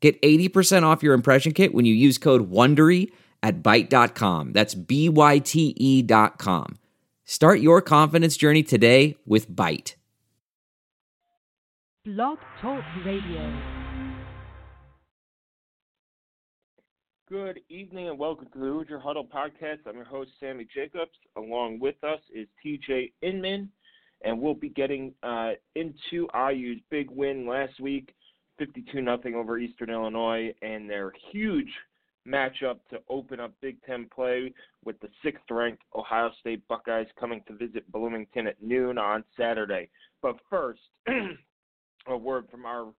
Get 80% off your impression kit when you use code WONDERY at Byte.com. That's B-Y-T-E dot com. Start your confidence journey today with Byte. Blog Talk Radio. Good evening and welcome to the Hoosier Huddle podcast. I'm your host, Sammy Jacobs. Along with us is TJ Inman, and we'll be getting uh, into IU's big win last week, 52 nothing over Eastern Illinois, and their huge matchup to open up Big Ten play with the sixth ranked Ohio State Buckeyes coming to visit Bloomington at noon on Saturday. But first, a word from our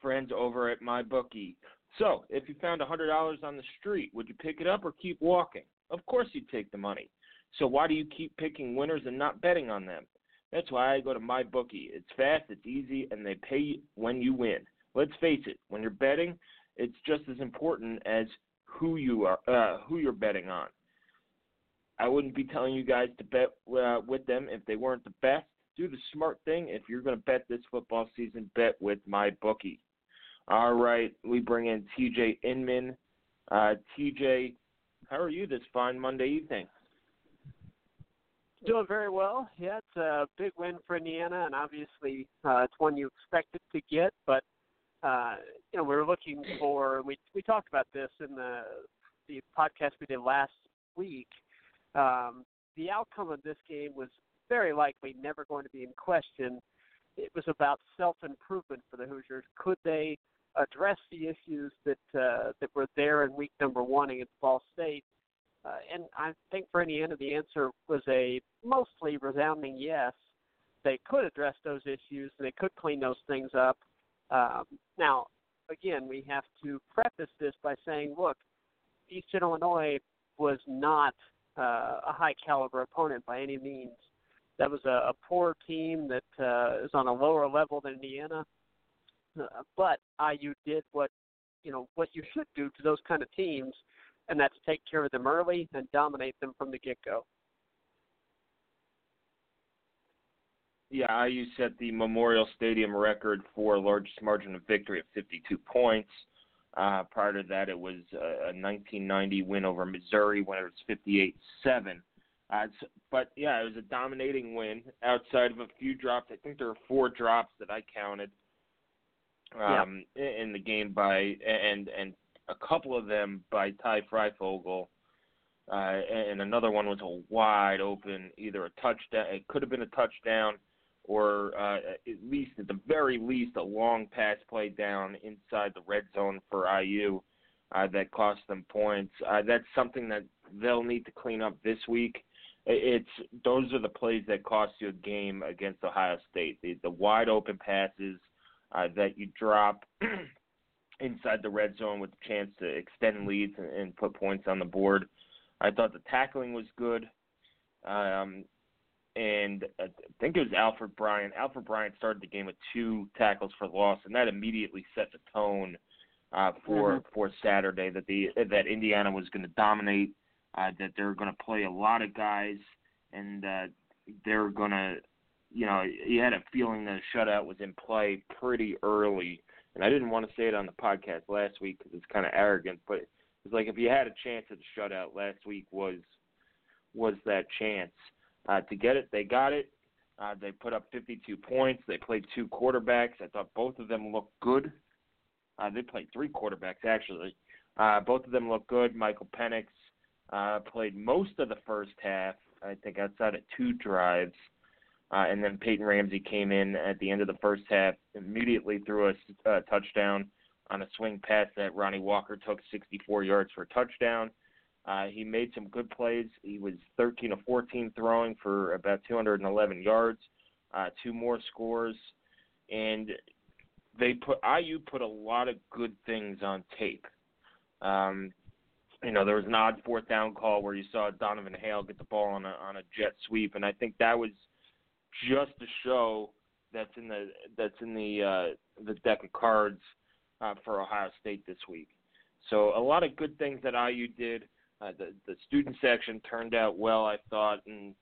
friends over at MyBookie. So, if you found $100 on the street, would you pick it up or keep walking? Of course you'd take the money. So, why do you keep picking winners and not betting on them? That's why I go to MyBookie. It's fast, it's easy, and they pay you when you win. Let's face it, when you're betting, it's just as important as who you are, uh, who you're betting on. I wouldn't be telling you guys to bet uh, with them if they weren't the best. Do the smart thing. If you're going to bet this football season, bet with my bookie. All right, we bring in TJ Inman. Uh, TJ, how are you this fine Monday evening? Doing very well. Yeah, it's a big win for Indiana, and obviously uh, it's one you expected to get. But uh, you know, we were looking for. We we talked about this in the the podcast we did last week. Um, the outcome of this game was very likely never going to be in question. It was about self improvement for the Hoosiers. Could they address the issues that uh, that were there in week number one against Ball State? Uh, and I think for Indiana, the answer was a mostly resounding yes. They could address those issues they could clean those things up. Um, now, again, we have to preface this by saying, look, Eastern Illinois was not uh, a high caliber opponent by any means. That was a, a poor team that uh, is on a lower level than Indiana. Uh, but IU did what you know what you should do to those kind of teams, and that's take care of them early and dominate them from the get go. Yeah, IU set the Memorial Stadium record for largest margin of victory at 52 points. Uh, prior to that, it was a 1990 win over Missouri when it was 58-7. Uh, but yeah, it was a dominating win outside of a few drops. I think there were four drops that I counted um, yeah. in the game by and and a couple of them by Ty Fryfogle, uh, and another one was a wide open, either a touchdown. It could have been a touchdown, or uh, at least at the very least a long pass play down inside the red zone for IU uh, that cost them points. Uh, that's something that they'll need to clean up this week. It's those are the plays that cost you a game against Ohio State. The, the wide open passes uh, that you drop inside the red zone with a chance to extend leads and, and put points on the board. I thought the tackling was good. Um, and I think it was Alfred Bryant. Alfred Bryant started the game with two tackles for loss, and that immediately set the tone uh, for mm-hmm. for Saturday that the that Indiana was going to dominate, uh, that they're going to play a lot of guys, and uh, they're going to you know, you had a feeling that a shutout was in play pretty early. And I didn't want to say it on the podcast last week because it's kind of arrogant, but it's like if you had a chance at a shutout last week was was that chance uh, to get it. They got it. Uh, they put up 52 points. They played two quarterbacks. I thought both of them looked good. Uh, they played three quarterbacks actually. Uh, both of them looked good. Michael Penix uh, played most of the first half. I think outside of two drives. Uh, and then Peyton Ramsey came in at the end of the first half, immediately threw a uh, touchdown on a swing pass that Ronnie Walker took 64 yards for a touchdown. Uh, he made some good plays. He was 13 of 14 throwing for about 211 yards, uh, two more scores, and they put IU put a lot of good things on tape. Um, you know, there was an odd fourth down call where you saw Donavan Hale get the ball on a on a jet sweep, and I think that was just to show that's in the that's in the uh, the deck of cards uh, for Ohio State this week. So a lot of good things that IU did. Uh, the the student section turned out well, I thought, and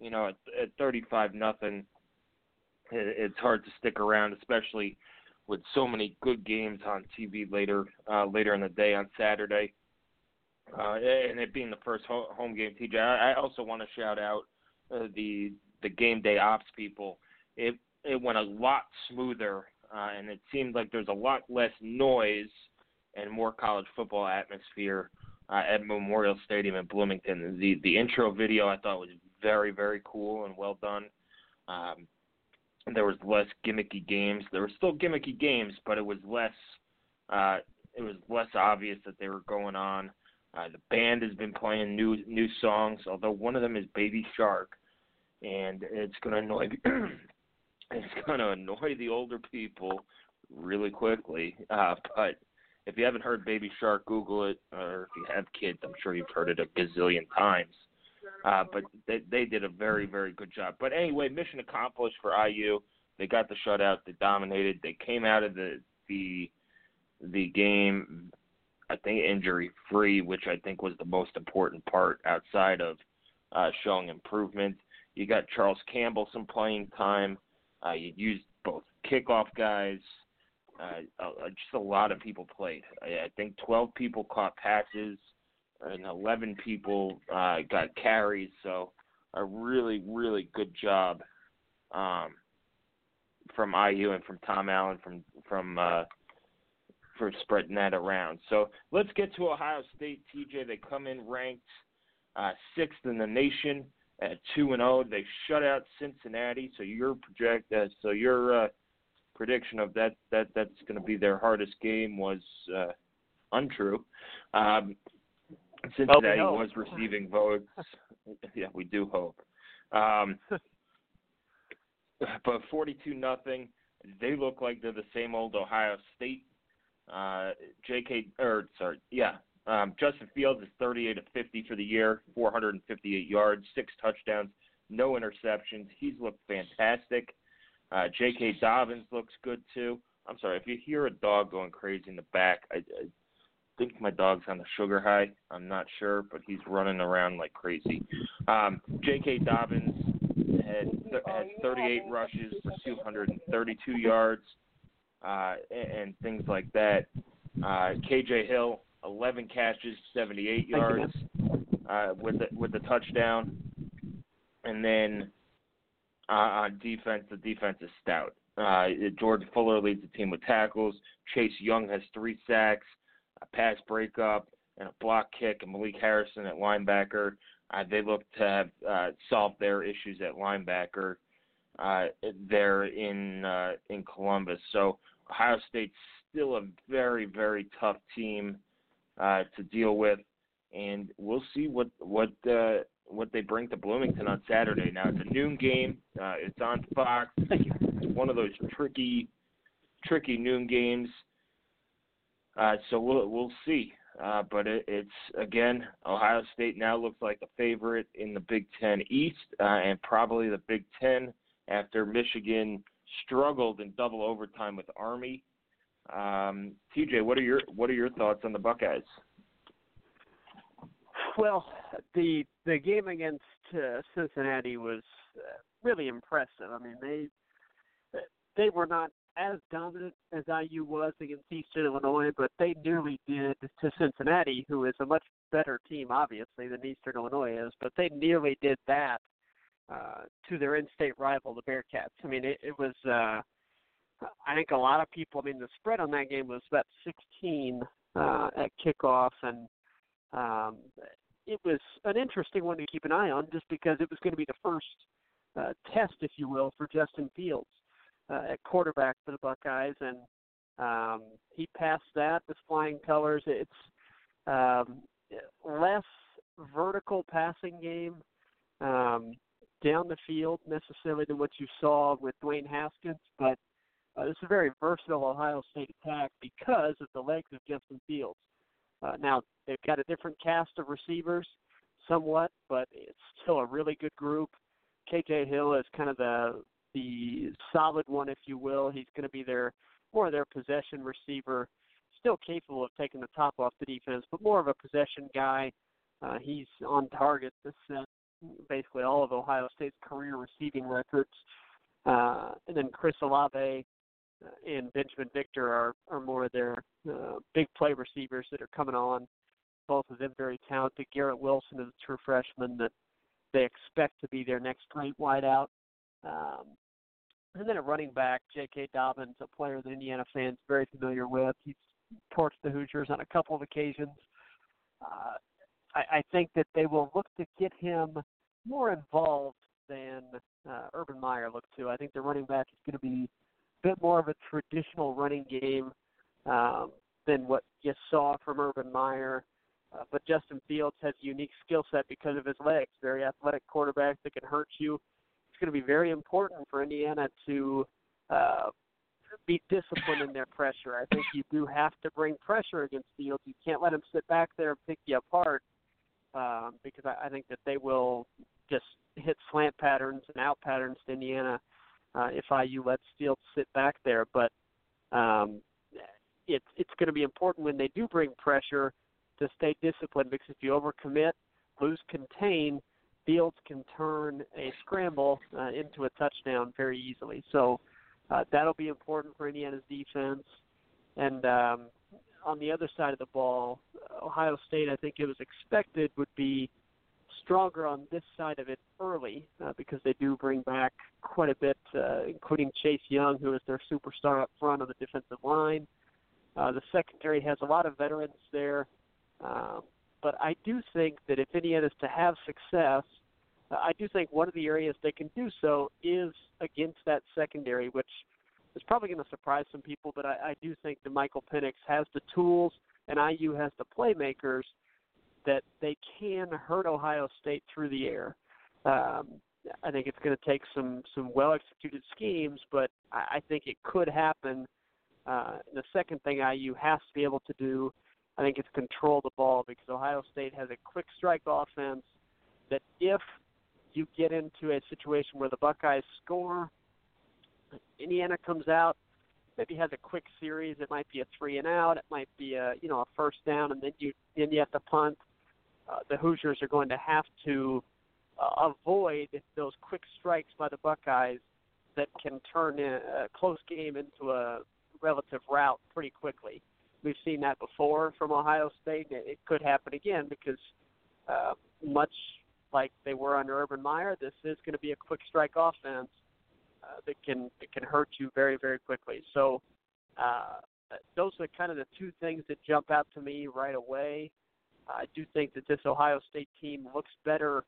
you know at, at 35 nothing, it, it's hard to stick around, especially with so many good games on TV later uh, later in the day on Saturday. Uh, and it being the first home game, TJ, I, I also want to shout out uh, the the game day ops people. It it went a lot smoother, uh, and it seemed like there's a lot less noise and more college football atmosphere uh, at Memorial Stadium in Bloomington. The the intro video I thought was very very cool and well done. Um, there was less gimmicky games. There were still gimmicky games, but it was less uh, it was less obvious that they were going on. Uh, the band has been playing new new songs, although one of them is Baby Shark, and it's to annoy it's to annoy the older people really quickly. Uh, but if you haven't heard Baby Shark, Google it, or if you have kids, I'm sure you've heard it a gazillion times. Uh, but they they did a very very good job. But anyway, mission accomplished for IU. They got the shutout. They dominated. They came out of the the the game I think injury free, which I think was the most important part outside of uh, showing improvement. You got Charles Campbell some playing time. Uh, you used both kickoff guys. Uh, uh, just a lot of people played. I, I think 12 people caught passes, and 11 people uh, got carries. So a really, really good job um, from IU and from Tom Allen from from uh, for spreading that around. So let's get to Ohio State. TJ, they come in ranked uh, sixth in the nation at two and zero. Oh. They shut out Cincinnati. So your project, uh, so your uh, prediction of that that that's going to be their hardest game was uh, untrue. Um, Cincinnati well, was receiving votes. yeah, we do hope. Um, but forty-two nothing. They look like they're the same old Ohio State uh, J.K. or sorry, yeah, um, Justin Fields is 38 of 50 for the year, 458 yards, six touchdowns, no interceptions. He's looked fantastic. Uh, J.K. Dobbins looks good too. I'm sorry if you hear a dog going crazy in the back. I, I think my dog's on the sugar high. I'm not sure, but he's running around like crazy. Um, J.K. Dobbins had had 38 rushes for 232 yards uh, and, things like that. Uh, KJ Hill, 11 catches, 78 yards uh, with the, with the touchdown, and then uh, on defense, the defense is stout. Uh, Jordan Fuller leads the team with tackles. Chase Young has three sacks, a pass breakup, and a block kick. And Malik Harrison at linebacker. Uh, they look to have uh, solved their issues at linebacker uh, there in uh, in Columbus. So Ohio State's still a very, very tough team uh, to deal with, and we'll see what what uh, what they bring to Bloomington on Saturday. Now it's a noon game. Uh, it's on Fox. It's one of those tricky, tricky noon games. Uh, so we'll we'll see. Uh, but it, it's again, Ohio State now looks like a favorite in the Big Ten East, uh, and probably the Big Ten after Michigan struggled in double overtime with Army. Um, TJ, what are your what are your thoughts on the Buckeyes? Well, the the game against uh, Cincinnati was uh, really impressive. I mean, they they were not as dominant as IU was against Eastern Illinois, but they nearly did to Cincinnati, who is a much better team, obviously, than Eastern Illinois is. But they nearly did that uh, to their in-state rival, the Bearcats. I mean, it, it was. Uh, I think a lot of people. I mean, the spread on that game was about 16 uh, at kickoff, and um, it was an interesting one to keep an eye on, just because it was going to be the first uh, test, if you will, for Justin Fields uh, at quarterback for the Buckeyes, and um, he passed that with flying colors. It's um, less vertical passing game. Um, down the field necessarily than what you saw with Dwayne Haskins, but uh, is a very versatile Ohio State attack because of the legs of Justin Fields. Uh, now they've got a different cast of receivers, somewhat, but it's still a really good group. KJ Hill is kind of the the solid one, if you will. He's going to be their more of their possession receiver, still capable of taking the top off the defense, but more of a possession guy. Uh, he's on target to set basically all of Ohio State's career receiving records. Uh, and then Chris Olave and Binjimen Victor are, are more of their uh, big play receivers that are coming on. Both of them very talented. Garrett Wilson is a true freshman that they expect to be their next great wideout. Um, and then a running back, J.K. Dobbins, a player that Indiana fans are very familiar with. He's torched the Hoosiers on a couple of occasions. Uh, I, I think that they will look to get him more involved than uh, Urban Meyer looked to. I think the running back is going to be bit more of a traditional running game um, than what you saw from Urban Meyer. Uh, but Justin Fields has a unique skill set because of his legs. Very athletic quarterback that can hurt you. It's going to be very important for Indiana to uh, be disciplined in their pressure. I think you do have to bring pressure against Fields. You can't let him sit back there and pick you apart um, because I, I think that they will just hit slant patterns and out patterns to Indiana uh, if IU lets Fields sit back there. But um, it's it's going to be important when they do bring pressure to stay disciplined because if you overcommit, lose contain, Fields can turn a scramble uh, into a touchdown very easily. So uh, that'll be important for Indiana's defense. And um, on the other side of the ball, Ohio State, I think it was expected, would be stronger on this side of it early uh, because they do bring back quite a bit, uh, including Chase Young, who is their superstar up front on the defensive line. Uh, the secondary has a lot of veterans there, um, but I do think that if Indiana is to have success, uh, I do think one of the areas they can do so is against that secondary, which is probably going to surprise some people. But I, I do think that Michael Penix has the tools and IU has the playmakers that they can hurt Ohio State through the air. Um, I think it's going to take some some well executed schemes, but I, I think it could happen. Uh, the second thing IU has to be able to do, I think, is control the ball because Ohio State has a quick strike offense that if you get into a situation where the Buckeyes score, Indiana comes out, maybe has a quick series. It might be a three and out. It might be a you know a first down, and then you then you have to punt. Uh, the Hoosiers are going to have to uh, avoid those quick strikes by the Buckeyes that can turn a, close game into a relative rout pretty quickly. We've seen that before from Ohio State. It, it could happen again because uh, much like they were under Urban Meyer, this is going to be a quick strike offense uh, that can that can hurt you very very quickly. So uh, those are kind of the two things that jump out to me right away. I do think that this Ohio State team looks better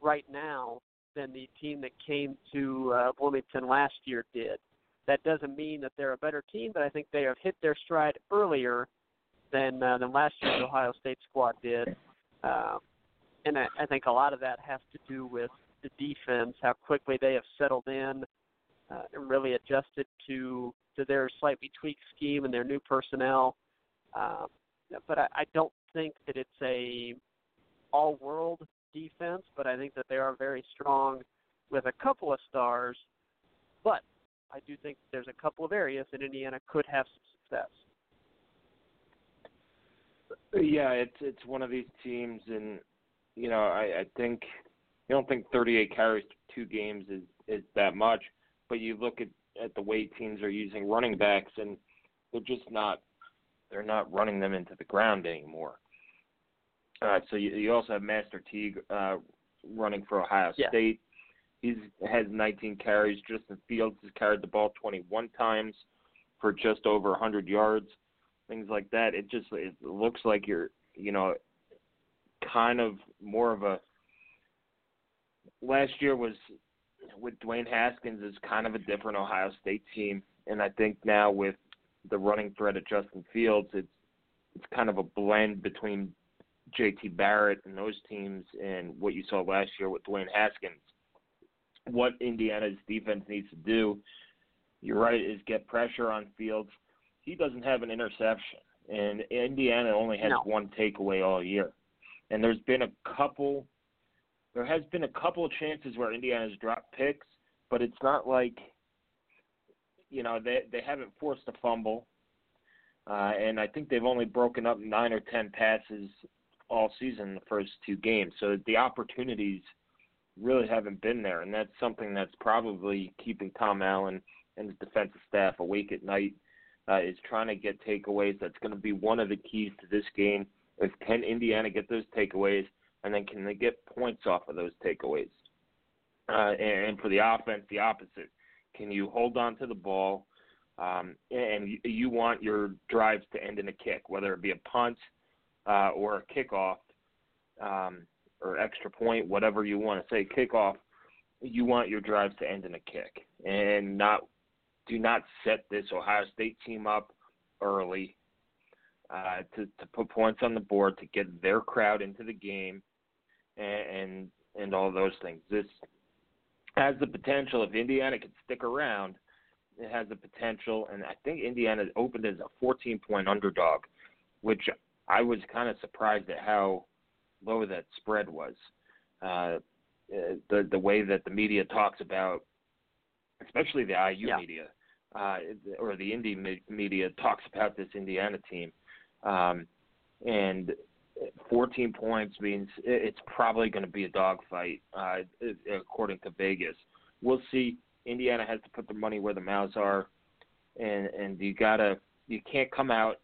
right now than the team that came to uh, Bloomington last year did. That doesn't mean that they're a better team, but I think they have hit their stride earlier than uh, than last year's Ohio State squad did. Uh, and I, I think a lot of that has to do with the defense, how quickly they have settled in uh, and really adjusted to to their slightly tweaked scheme and their new personnel. Um, but I, I don't think that it's a all-world defense, but I think that they are very strong with a couple of stars. But I do think there's a couple of areas that Indiana could have some success. Yeah, it's it's one of these teams, and you know I, I think you don't think 38 carries two games is is that much, but you look at at the way teams are using running backs, and they're just not they're not running them into the ground anymore. Uh, so you, you also have Master Teague uh, running for Ohio yeah. State. He's has 19 carries. Justin Fields has carried the ball 21 times for just over 100 yards. Things like that. It just it looks like you're you know kind of more of a last year was with Dwayne Haskins is kind of a different Ohio State team, and I think now with the running threat of Justin Fields, it's it's kind of a blend between JT Barrett and those teams and what you saw last year with Dwayne Haskins. What Indiana's defense needs to do, you're right, is get pressure on Fields. He doesn't have an interception, and Indiana only has No. one takeaway all year. And there's been a couple there has been a couple of chances where Indiana's dropped picks, but it's not like you know, they they haven't forced a fumble. Uh, and I think they've only broken up nine or ten passes all season in the first two games. So the opportunities really haven't been there, and that's something that's probably keeping Tom Allen and his defensive staff awake at night. Uh, is trying to get takeaways. That's going to be one of the keys to this game. Is can Indiana get those takeaways, and then can they get points off of those takeaways? Uh, and, and for the offense, the opposite. Can you hold on to the ball? Um, and you, you want your drives to end in a kick, whether it be a punt uh, or a kickoff um, or extra point, whatever you want to say, kickoff. You want your drives to end in a kick, and not do not set this Ohio State team up early uh, to to put points on the board to get their crowd into the game, and and, and all those things. This has the potential if Indiana can stick around it has the potential, and I think Indiana opened as a 14 point underdog, which I was kind of surprised at how low that spread was. Uh, the the way that the media talks about, especially the IU Yeah. media uh, or the Indy media talks about this Indiana team, um, and 14 points means it's probably going to be a dogfight, uh, according to Vegas. We'll see. Indiana has to put their money where the mouths are, and and you gotta you can't come out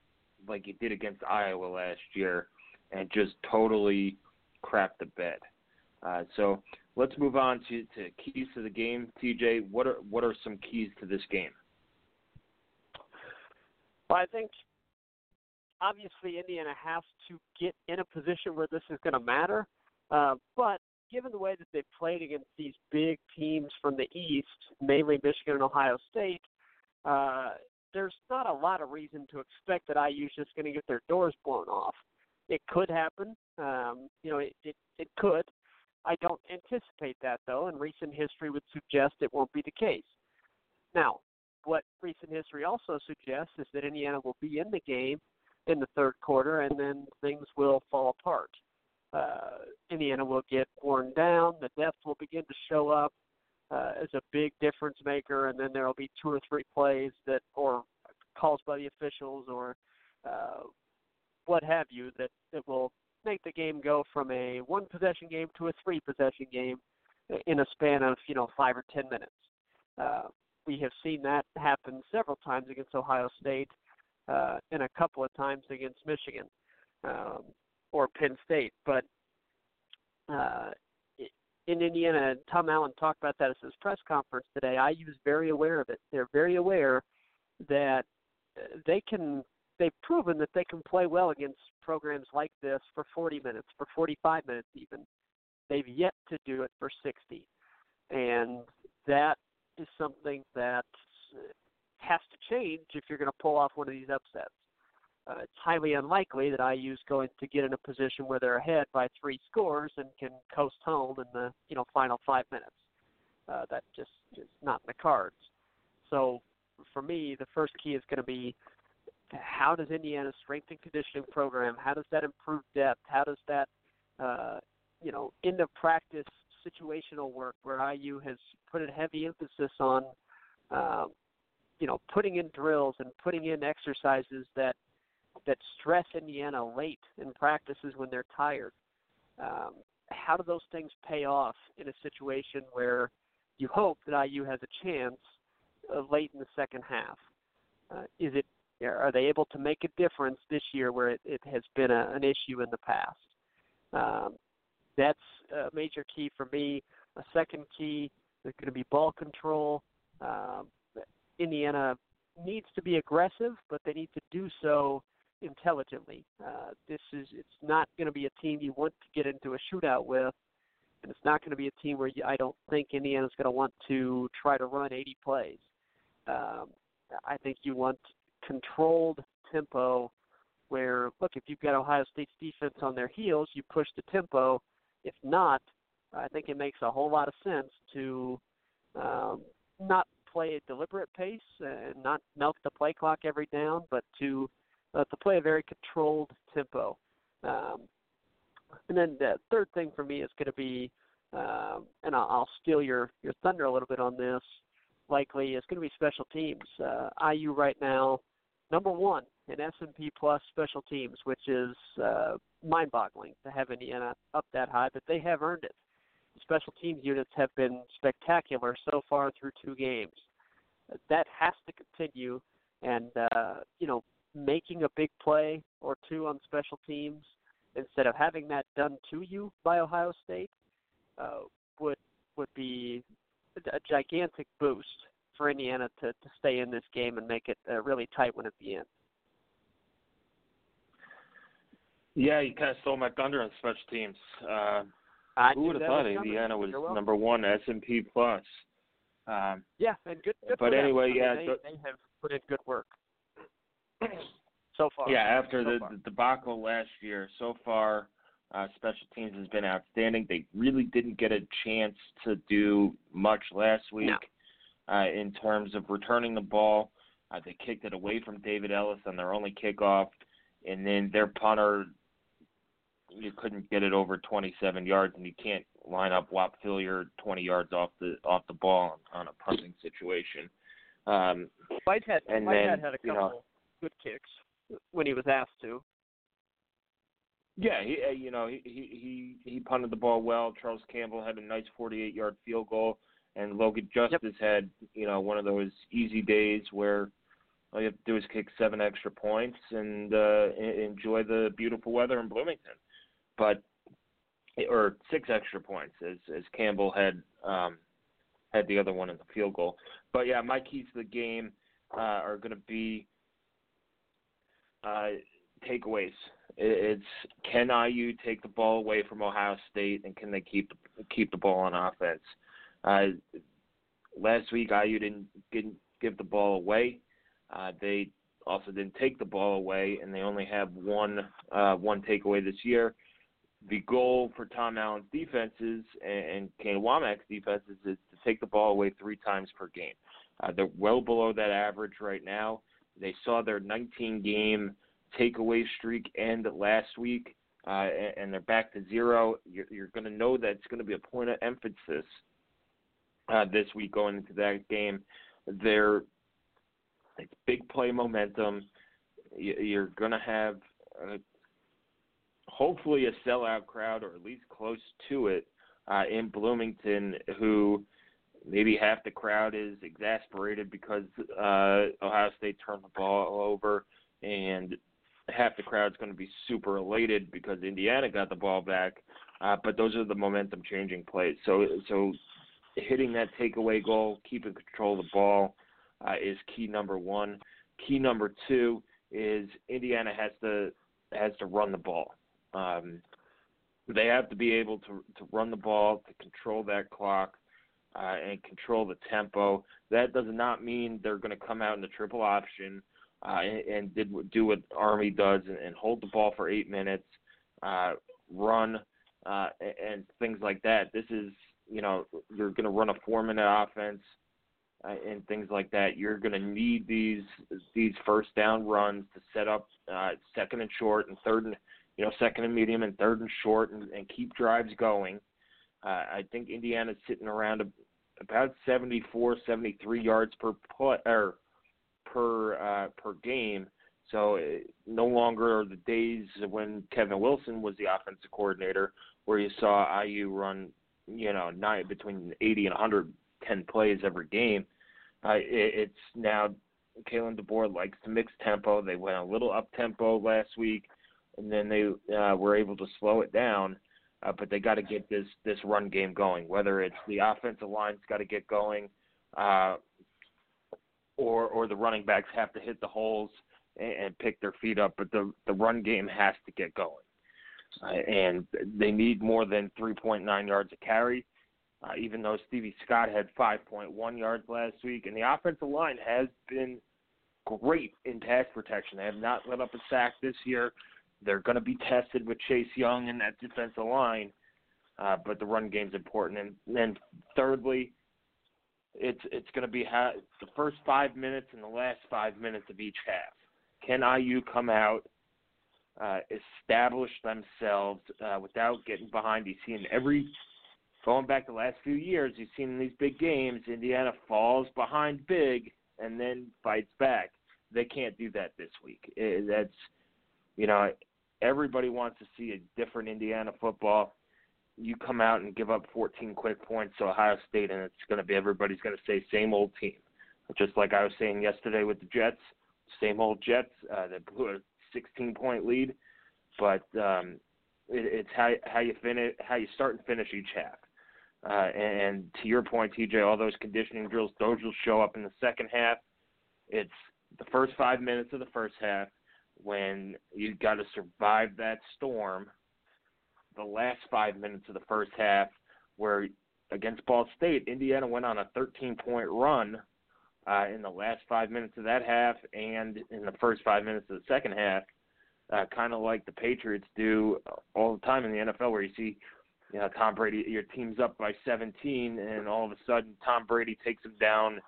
like you did against Iowa last year and just totally crap the bed. Uh, so let's move on to, to keys to the game. TJ, what are what are some keys to this game? Well, I think obviously Indiana has to get in a position where this is going to matter. Uh, but given the way that they've played against these big teams from the East, mainly Michigan and Ohio State, uh, there's not a lot of reason to expect that IU's just going to get their doors blown off. It could happen. Um, you know, it, it, it could. I don't anticipate that, though, and recent history would suggest it won't be the case. Now, what recent history also suggests is that Indiana will be in the game in the third quarter, and then things will fall apart. Uh, Indiana will get worn down. The depth will begin to show up uh, as a big difference maker, and then there will be two or three plays that, or calls by the officials, or uh, what have you, that that will make the game go from a one possession game to a three possession game in a span of you know five or ten minutes. Uh, we have seen that happen several times against Ohio State uh, and a couple of times against Michigan um, or Penn State. But uh, in Indiana, Tom Allen talked about that at his press conference today. IU is very aware of it. They're very aware that uh, they can. They've proven that they can play well against programs like this for 40 minutes, for 45 minutes, even. They've yet to do it for 60, and that is something that has to change if you're going to pull off one of these upsets. Uh, it's highly unlikely that IU is going to get in a position where they're ahead by three scores and can coast home in the you know final five minutes. Uh, that just is not in the cards. So for me, the first key is going to be how does Indiana's strength and conditioning program, how does that improve depth? How does that, uh, you know, end of practice situational work where IU has put a heavy emphasis on, um, you know, putting in drills and putting in exercises that that stress Indiana late in practices when they're tired. Um, how do those things pay off in a situation where you hope that IU has a chance uh, late in the second half? Uh, is it are they able to make a difference this year where it, it has been a, an issue in the past? Um, that's a major key for me. A second key is going to be ball control. Um, Indiana needs to be aggressive, but they need to do so intelligently. Uh, this is it's not going to be a team you want to get into a shootout with, and it's not going to be a team where you, I don't think Indiana's going to want to try to run 80 plays. Um, I think you want controlled tempo where look if you've got Ohio State's defense on their heels, you push the tempo. If not, I think it makes a whole lot of sense to um, not play a deliberate pace and not milk the play clock every down, but to uh, to play a very controlled tempo. Um, and then the third thing for me is going to be, um, and I'll, I'll steal your your thunder a little bit on this. Likely, it's going to be special teams. Uh, IU right now, number one in S&P Plus special teams, which is uh, mind-boggling to have Indiana up that high, but they have earned it. Special teams units have been spectacular so far through two games. That has to continue, and uh, you know, making a big play or two on special teams instead of having that done to you by Ohio State uh, would would be a gigantic boost for Indiana to, to stay in this game and make it a really tight one at the end. Yeah, you kind of stole my thunder on special teams. Uh, I who would have thought Indiana was number one S and P plus? Um, yeah, and good. good but anyway, I yeah, they, they have put in good work so far. Yeah, after so the, the debacle last year, so far uh, special teams has been outstanding. They really didn't get a chance to do much last week No. uh, in terms of returning the ball. Uh, they kicked it away from David Ellis on their only kickoff, and then their punter, you couldn't get it over 27 yards, and you can't line up Whop Philyor 20 yards off the off the ball on, a punting situation. Um, Whitehead, and Whitehead then, had a you couple know- good kicks when he was asked to. Yeah, he uh, you know he he he he punted the ball well. Charles Campbell had a nice 48-yard field goal, and Logan Justus had you know one of those easy days where all you have to do is kick seven extra points and uh, enjoy the beautiful weather in Bloomington. But or six extra points as as Campbell had um, had the other one in the field goal. But yeah, my keys to the game uh, are going to be uh, takeaways. It's can IU take the ball away from Ohio State, and can they keep keep the ball on offense? Uh, last week, IU didn't, didn't give the ball away. Uh, they also didn't take the ball away, and they only have one uh, one takeaway this year. The goal for Tom Allen's defenses and, and Kane Wommack's defenses is to take the ball away three times per game. Uh, they're well below that average right now. They saw their 19 game takeaway streak end last week, uh, and, and they're back to zero. You're, you're going to know that it's going to be a point of emphasis uh, this week going into that game. They're it's big play momentum. You- You're going to have hopefully a sellout crowd, or at least close to it, uh, in Bloomington, who maybe half the crowd is exasperated because uh, Ohio State turned the ball over, and half the crowd's going to be super elated because Indiana got the ball back. Uh, but those are the momentum changing plays. So so hitting that takeaway goal, keeping control of the ball uh, is key number one. Key number two is Indiana has to has to run the ball. Um, they have to be able to to run the ball to control that clock uh, and control the tempo. That does not mean they're going to come out in the triple option uh, and, and did do what Army does and, and hold the ball for eight minutes, uh, run, uh, and, and things like that. This is you know you're going to run a four minute offense uh, and things like that. You're going to need these these first down runs to set up uh, second and short and third and you know second and medium and third and short and, and keep drives going. Uh, I think Indiana's sitting around a, about 74, 73 yards per play or per uh, per game. So uh, no longer are the days when Kevin Wilson was the offensive coordinator, where you saw IU run, you know, nine between 80 and 110 plays every game. Uh, it, it's now Kalen DeBoer likes to mix tempo. They went a little up tempo last week, and then they uh, were able to slow it down. Uh, but they got to get this this run game going. Whether it's the offensive line's got to get going, uh, or or the running backs have to hit the holes and, and pick their feet up. But the the run game has to get going, uh, and they need more than 3.9 yards a carry. Uh, even though Stevie Scott had 5.1 yards last week, and the offensive line has been great in pass protection. They have not let up a sack this year. They're going to be tested with Chase Young and that defensive line, uh, but the run game's important. And then thirdly, it's it's going to be ha- the first five minutes and the last five minutes of each half. Can IU come out, uh, establish themselves uh, without getting behind? You see in every going back the last few years, you've seen in these big games, Indiana falls behind big and then fights back. They can't do that this week. That's you know everybody wants to see a different Indiana football. You come out and give up 14 quick points to Ohio State, and it's going to be everybody's going to say same old team. Just like I was saying yesterday with the Jets, same old Jets uh, that blew a 16 point lead, but um, it, it's how how you finish, how you start and finish each half. Uh, and, and to your point, TJ, all those conditioning drills, those will show up in the second half. It's the first five minutes of the first half when you got to survive that storm. The last five minutes of the first half, where against Ball State, Indiana went on a 13 point run uh, in the last five minutes of that half and in the first five minutes of the second half, uh, kind of like the Patriots do all the time in the NFL, where you see, you know, Tom Brady, your team's up by 17, and all of a sudden Tom Brady takes them down,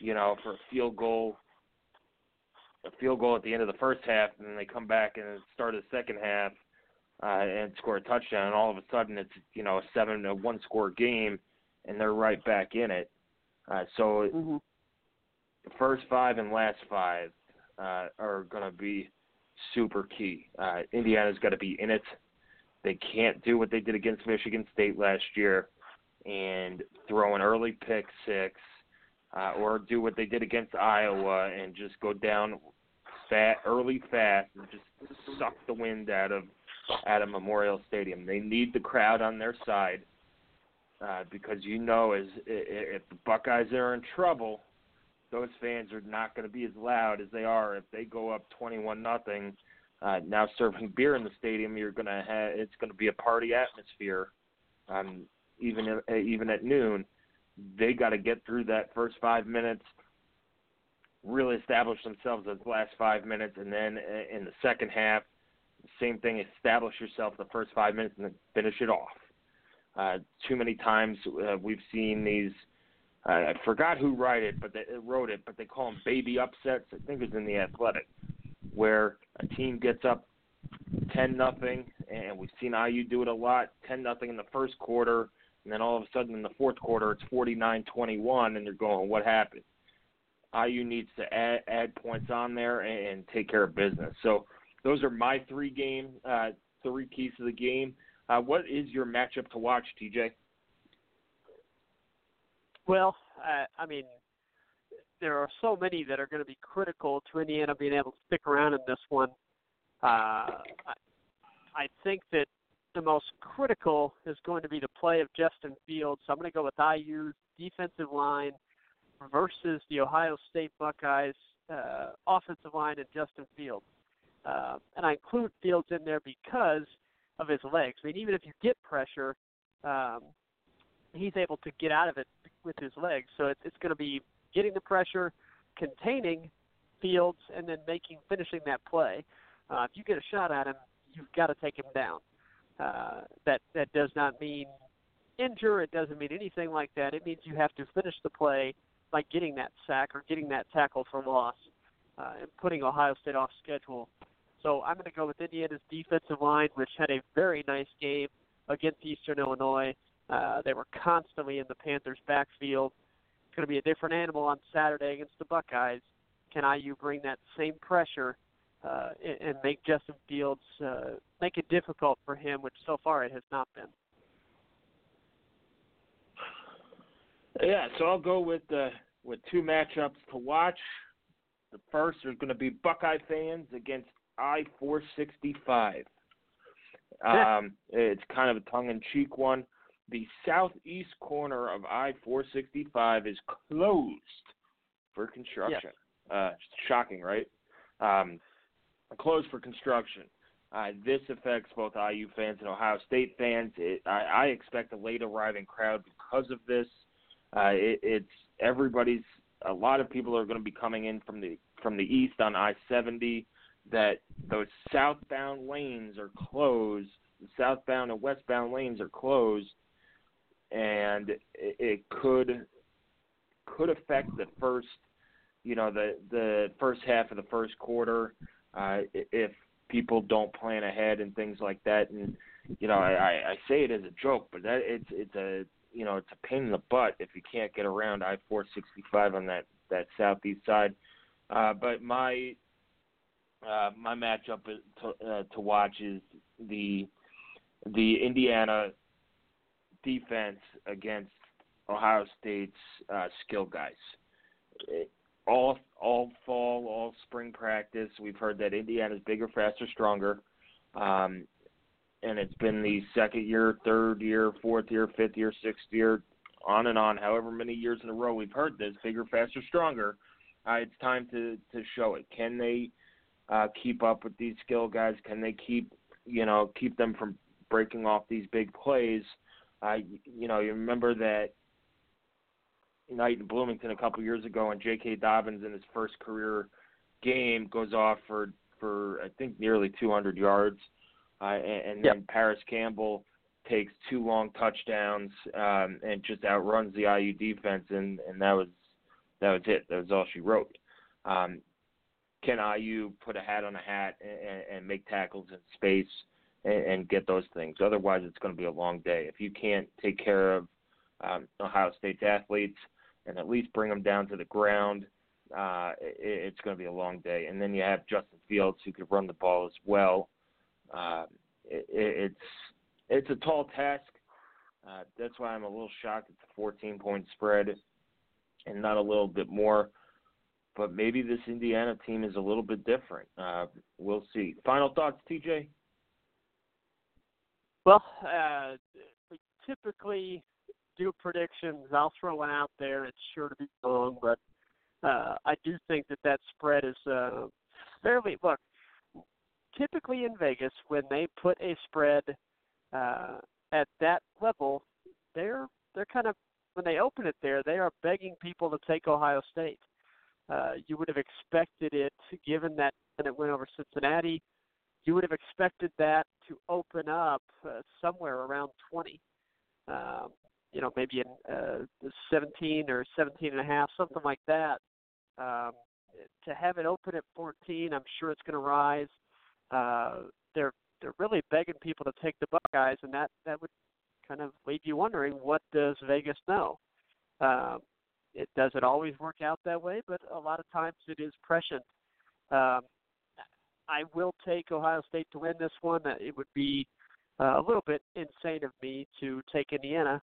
you know, for a field goal, a field goal at the end of the first half, and then they come back and start the second half uh, and score a touchdown, and all of a sudden it's you know a seven to one score game, and they're right back in it. Uh, so Mm-hmm. the first five and last five uh, are going to be super key. Uh, Indiana's got to be in it. They can't do what they did against Michigan State last year and throw an early pick six, uh, or do what they did against Iowa and just go down fat early fast and just suck the wind out of out of Memorial Stadium. They need the crowd on their side uh, because you know as if the Buckeyes are in trouble, those fans are not going to be as loud as they are if they go up 21 nothing. Uh, now serving beer in the stadium, you're to have it's going to be a party atmosphere. Um, even even at noon, they got to get through that first five minutes, really establish themselves as the last five minutes, and then uh, in the second half, same thing. Establish yourself the first five minutes and then finish it off. Uh, too many times uh, we've seen these. Uh, I forgot who wrote it, but they wrote it, but they call them baby upsets. I think it was in the Athletic, where a team gets up ten nothing, and we've seen IU do it a lot. Ten nothing in the first quarter, and then all of a sudden in the fourth quarter it's forty nine twenty one, and you're going, what happened? IU needs to add, add points on there and, and take care of business. So those are my three game, uh, three keys to the game. Uh, what is your matchup to watch, TJ? Well, uh, I mean, there are so many that are going to be critical to Indiana being able to stick around in this one. Uh, I, I think that the most critical is going to be the play of Justin Fields. So I'm going to go with IU's defensive line versus the Ohio State Buckeyes uh, offensive line and Justin Fields. Uh, and I include Fields in there because of his legs. I mean, even if you get pressure, um, he's able to get out of it with his legs. So it's, it's going to be getting the pressure, containing Fields, and then making finishing that play. Uh, if you get a shot at him, you've got to take him down. Uh, that that does not mean injure. It doesn't mean anything like that. It means you have to finish the play by getting that sack or getting that tackle for loss uh, and putting Ohio State off schedule. So I'm going to go with Indiana's defensive line, which had a very nice game against Eastern Illinois. Uh, they were constantly in the Panthers' backfield. It's going to be a different animal on Saturday against the Buckeyes. Can IU bring that same pressure uh, and, and make Justin Fields uh, make it difficult for him, which so far it has not been? Yeah, so I'll go with uh, with two matchups to watch. The first is going to be Buckeye fans against I four sixty five. Um, it's kind of a tongue in cheek one. The southeast corner of I four sixty five is closed for construction. Uh, shocking, right? Um, closed for construction. Uh, this affects both IU fans and Ohio State fans. It, I, I expect a late arriving crowd because of this. Uh, it, it's everybody's. A lot of people are going to be coming in from the from the east on I-70. That those southbound lanes are closed. The southbound and westbound lanes are closed, and it, it could could affect the first you know the the first half of the first quarter, uh, if people don't plan ahead and things like that, and you know I, I say it as a joke, but that it's it's a you know it's a pain in the butt if you can't get around I four sixty five on that that southeast side. Uh, but my uh, my matchup to, uh, to watch is the the Indiana defense against Ohio State's uh, skill guys. All all fall, all spring practice, we've heard that Indiana's bigger, faster, stronger. Um, and it's been the second year, third year, fourth year, fifth year, sixth year, on and on, however many years in a row we've heard this bigger, faster, stronger. Uh, it's time to to show it. Can they uh, keep up with these skill guys? Can they keep you know keep them from breaking off these big plays? Uh, you know, you remember that night in Bloomington a couple years ago, and J.K. Dobbins in his first career game goes off for for I think nearly 200 yards, uh, and, and yep. then Parris Campbell takes two long touchdowns um, and just outruns the IU defense, and and that was that was it. That was all she wrote. Um, can IU put a hat on a hat and, and make tackles in space and, and get those things? Otherwise, it's going to be a long day. If you can't take care of um, Ohio State's athletes and at least bring them down to the ground, uh, it, it's going to be a long day. And then you have Justin Fields who could run the ball as well. Uh, it, it's it's a tall task. Uh, that's why I'm a little shocked at the 14 point spread and not a little bit more. But maybe this Indiana team is a little bit different. Uh, we'll see. Final thoughts, TJ? Well, uh, typically do predictions. I'll throw one out there. It's sure to be wrong, but uh, I do think that that spread is uh, fairly. Look, typically in Vegas, when they put a spread uh, at that level, they're they're kind of when they open it there, they are begging people to take Ohio State. Uh, you would have expected it, given that when it went over Cincinnati, you would have expected that to open up uh, somewhere around 20. Um, you know, maybe in uh, 17 or 17 and a half, something like that. Um, to have it open at 14, I'm sure it's going to rise. Uh, they're they're really begging people to take the Buckeyes, and that that would kind of leave you wondering what does Vegas know. Um, it doesn't always work out that way, but a lot of times it is prescient. Um, I will take Ohio State to win this one. It would be uh, a little bit insane of me to take Indiana,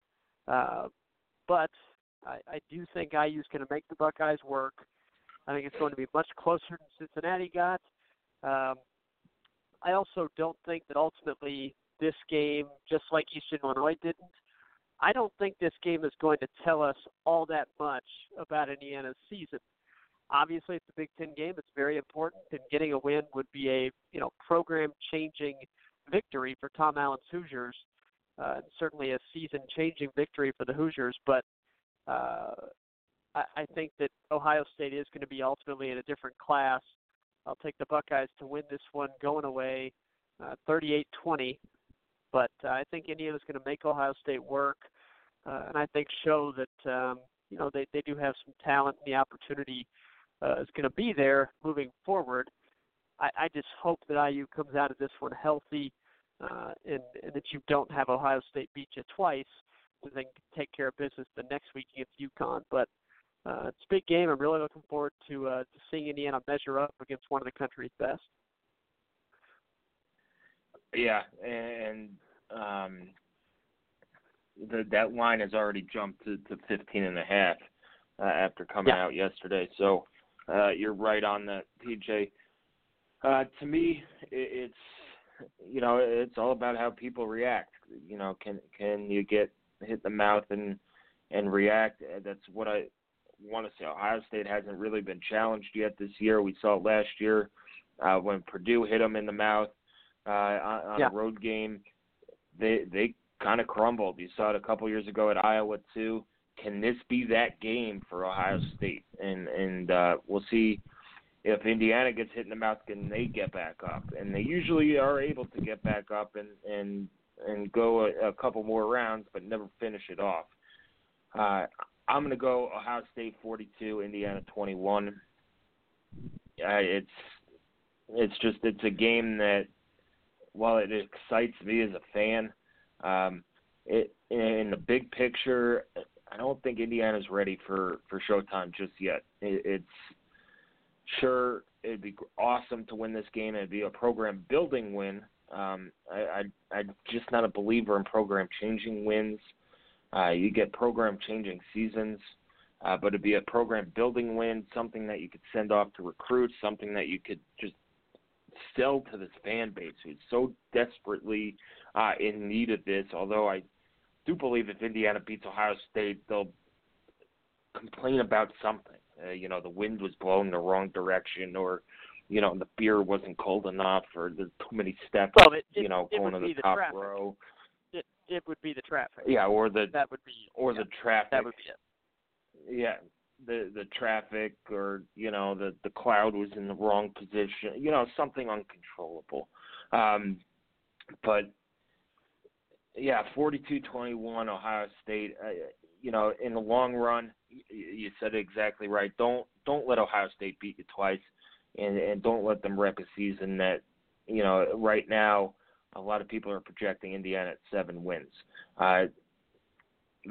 uh, but I, I do think IU is going to make the Buckeyes work. I think it's going to be much closer than Cincinnati got. Um, I also don't think that ultimately this game, just like Eastern Illinois didn't, I don't think this game is going to tell us all that much about Indiana's season. Obviously, it's a Big Ten game. It's very important, and getting a win would be a you know program-changing victory for Tom Allen's Hoosiers. Uh, certainly a season-changing victory for the Hoosiers, but uh, I, I think that Ohio State is going to be ultimately in a different class. I'll take the Buckeyes to win this one going away, uh, 38-20. But uh, I think Indiana's going to make Ohio State work, uh, and I think show that um, you know they they do have some talent and the opportunity uh, is going to be there moving forward. I, I just hope that IU comes out of this one healthy, uh, and, and that you don't have Ohio State beat you twice, and then take care of business the next week against UConn. But uh, it's a big game. I'm really looking forward to uh, to seeing Indiana measure up against one of the country's best. Yeah, and um, the, that line has already jumped to, to 15 and a half uh, after coming yeah. out yesterday. So uh, you're right on that, TJ. Uh, to me, it, it's you know it's all about how people react. You know, can can you get hit the mouth and and react? That's what I want to say. Ohio State hasn't really been challenged yet this year. We saw it last year uh, when Purdue hit them in the mouth uh, on, on yeah. a road game. They they kind of crumbled. You saw it a couple years ago at Iowa too. Can this be that game for Ohio State? And and uh, we'll see if Indiana gets hit in the mouth. Can they get back up? And they usually are able to get back up and and and go a, a couple more rounds, but never finish it off. Uh, I'm going to go Ohio State 42, Indiana 21. uh, it's it's just it's a game that while it excites me as a fan, um, it in the big picture, I don't think Indiana's ready for for Showtime just yet. It, it's sure it'd be awesome to win this game. It'd be a program building win. Um, I, I I'm just not a believer in program changing wins. Uh, you get program changing seasons, uh, but it'd be a program building win, something that you could send off to recruits, something that you could just sell to this fan base who's so desperately uh, in need of this. Although I do believe if Indiana beats Ohio State, they'll complain about something. Uh, you know, the wind was blowing the wrong direction, or you know, the beer wasn't cold enough, or there's too many steps. Well, it, it, you know, it going would to the the top traffic. row. It it would be the traffic. Yeah, or the That would be or yeah, the traffic. that would be it. yeah the the traffic or you know the the cloud was in the wrong position you know something uncontrollable um but yeah 42-21 ohio state uh, you know in the long run you, said it exactly right don't don't let ohio state beat you twice and and don't let them wreck a season that you know right now a lot of people are projecting indiana at seven wins uh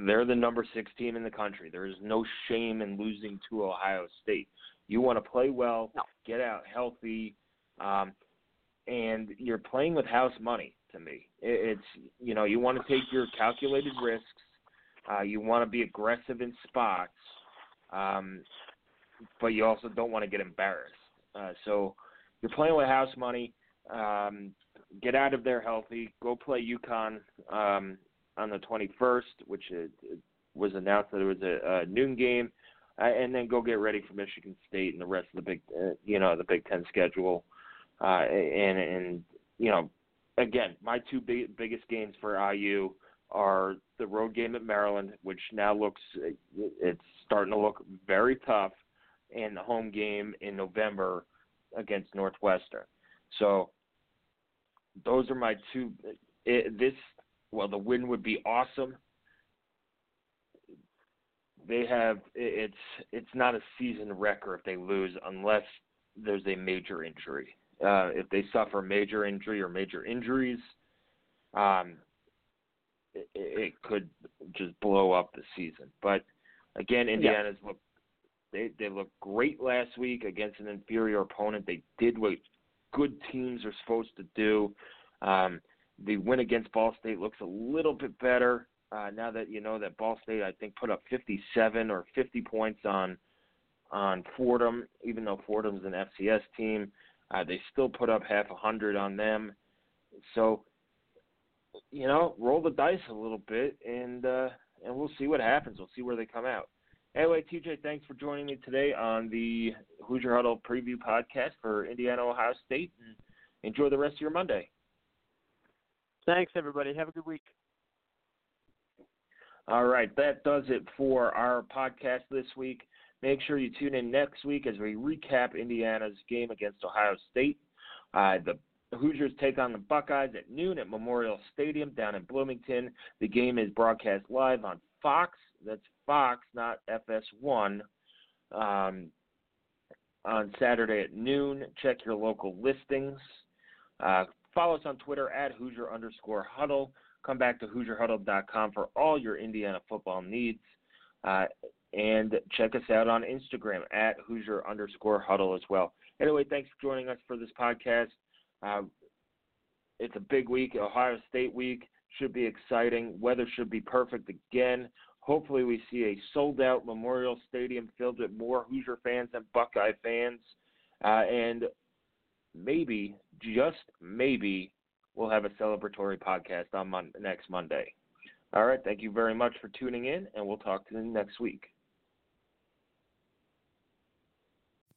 they're the number six team in the country. There is no shame in losing to Ohio State. You want to play well, No. get out healthy, um, and you're playing with house money. To me, It- it's you know you want to take your calculated risks. Uh, you want to be aggressive in spots, um, but you also don't want to get embarrassed. Uh, so you're playing with house money. Um, get out of there healthy. Go play UConn um, on the 21st, which it, it was announced that it was a, a noon game, uh, and then go get ready for Michigan State and the rest of the big, uh, you know, the Big Ten schedule. Uh, and and you know, again, my two big, biggest games for IU are the road game at Maryland, which now looks it's starting to look very tough, and the home game in November against Northwestern. So those are my two. It, this well, the win would be awesome. They have it's it's not a season wrecker if they lose unless there's a major injury. Uh, if they suffer major injury or major injuries, um, it, it could just blow up the season. But again, Indiana's look they they looked great last week against an inferior opponent. They did what good teams are supposed to do. Um, the win against Ball State looks a little bit better uh, now that you know that Ball State I think put up 57 or 50 points on on Fordham, even though Fordham's an FCS team. Uh, they still put up half a hundred on them. So, you know, roll the dice a little bit, and uh, and we'll see what happens. We'll see where they come out. Anyway, TJ, thanks for joining me today on the Hoosier Huddle preview podcast for Indiana Ohio State, and enjoy the rest of your Monday. Thanks, everybody. Have a good week. All right, that does it for our podcast this week. Make sure you tune in next week as we recap Indiana's game against Ohio State. Uh, the Hoosiers take on the Buckeyes at noon at Memorial Stadium down in Bloomington. The game is broadcast live on Fox. That's Fox, not FS1. Um, on Saturday at noon. Check your local listings. Uh, follow us on Twitter at Hoosier underscore huddle. Come back to HoosierHuddle.com for all your Indiana football needs. Uh, and check us out on Instagram at Hoosier underscore huddle as well. Anyway, thanks for joining us for this podcast. Uh, it's a big week, Ohio State week. Should be exciting. Weather should be perfect again. Hopefully, we see a sold out Memorial Stadium filled with more Hoosier fans and Buckeye fans. Uh, and maybe, just maybe, we'll have a celebratory podcast on mon- next Monday. All right. Thank you very much for tuning in, and we'll talk to you next week.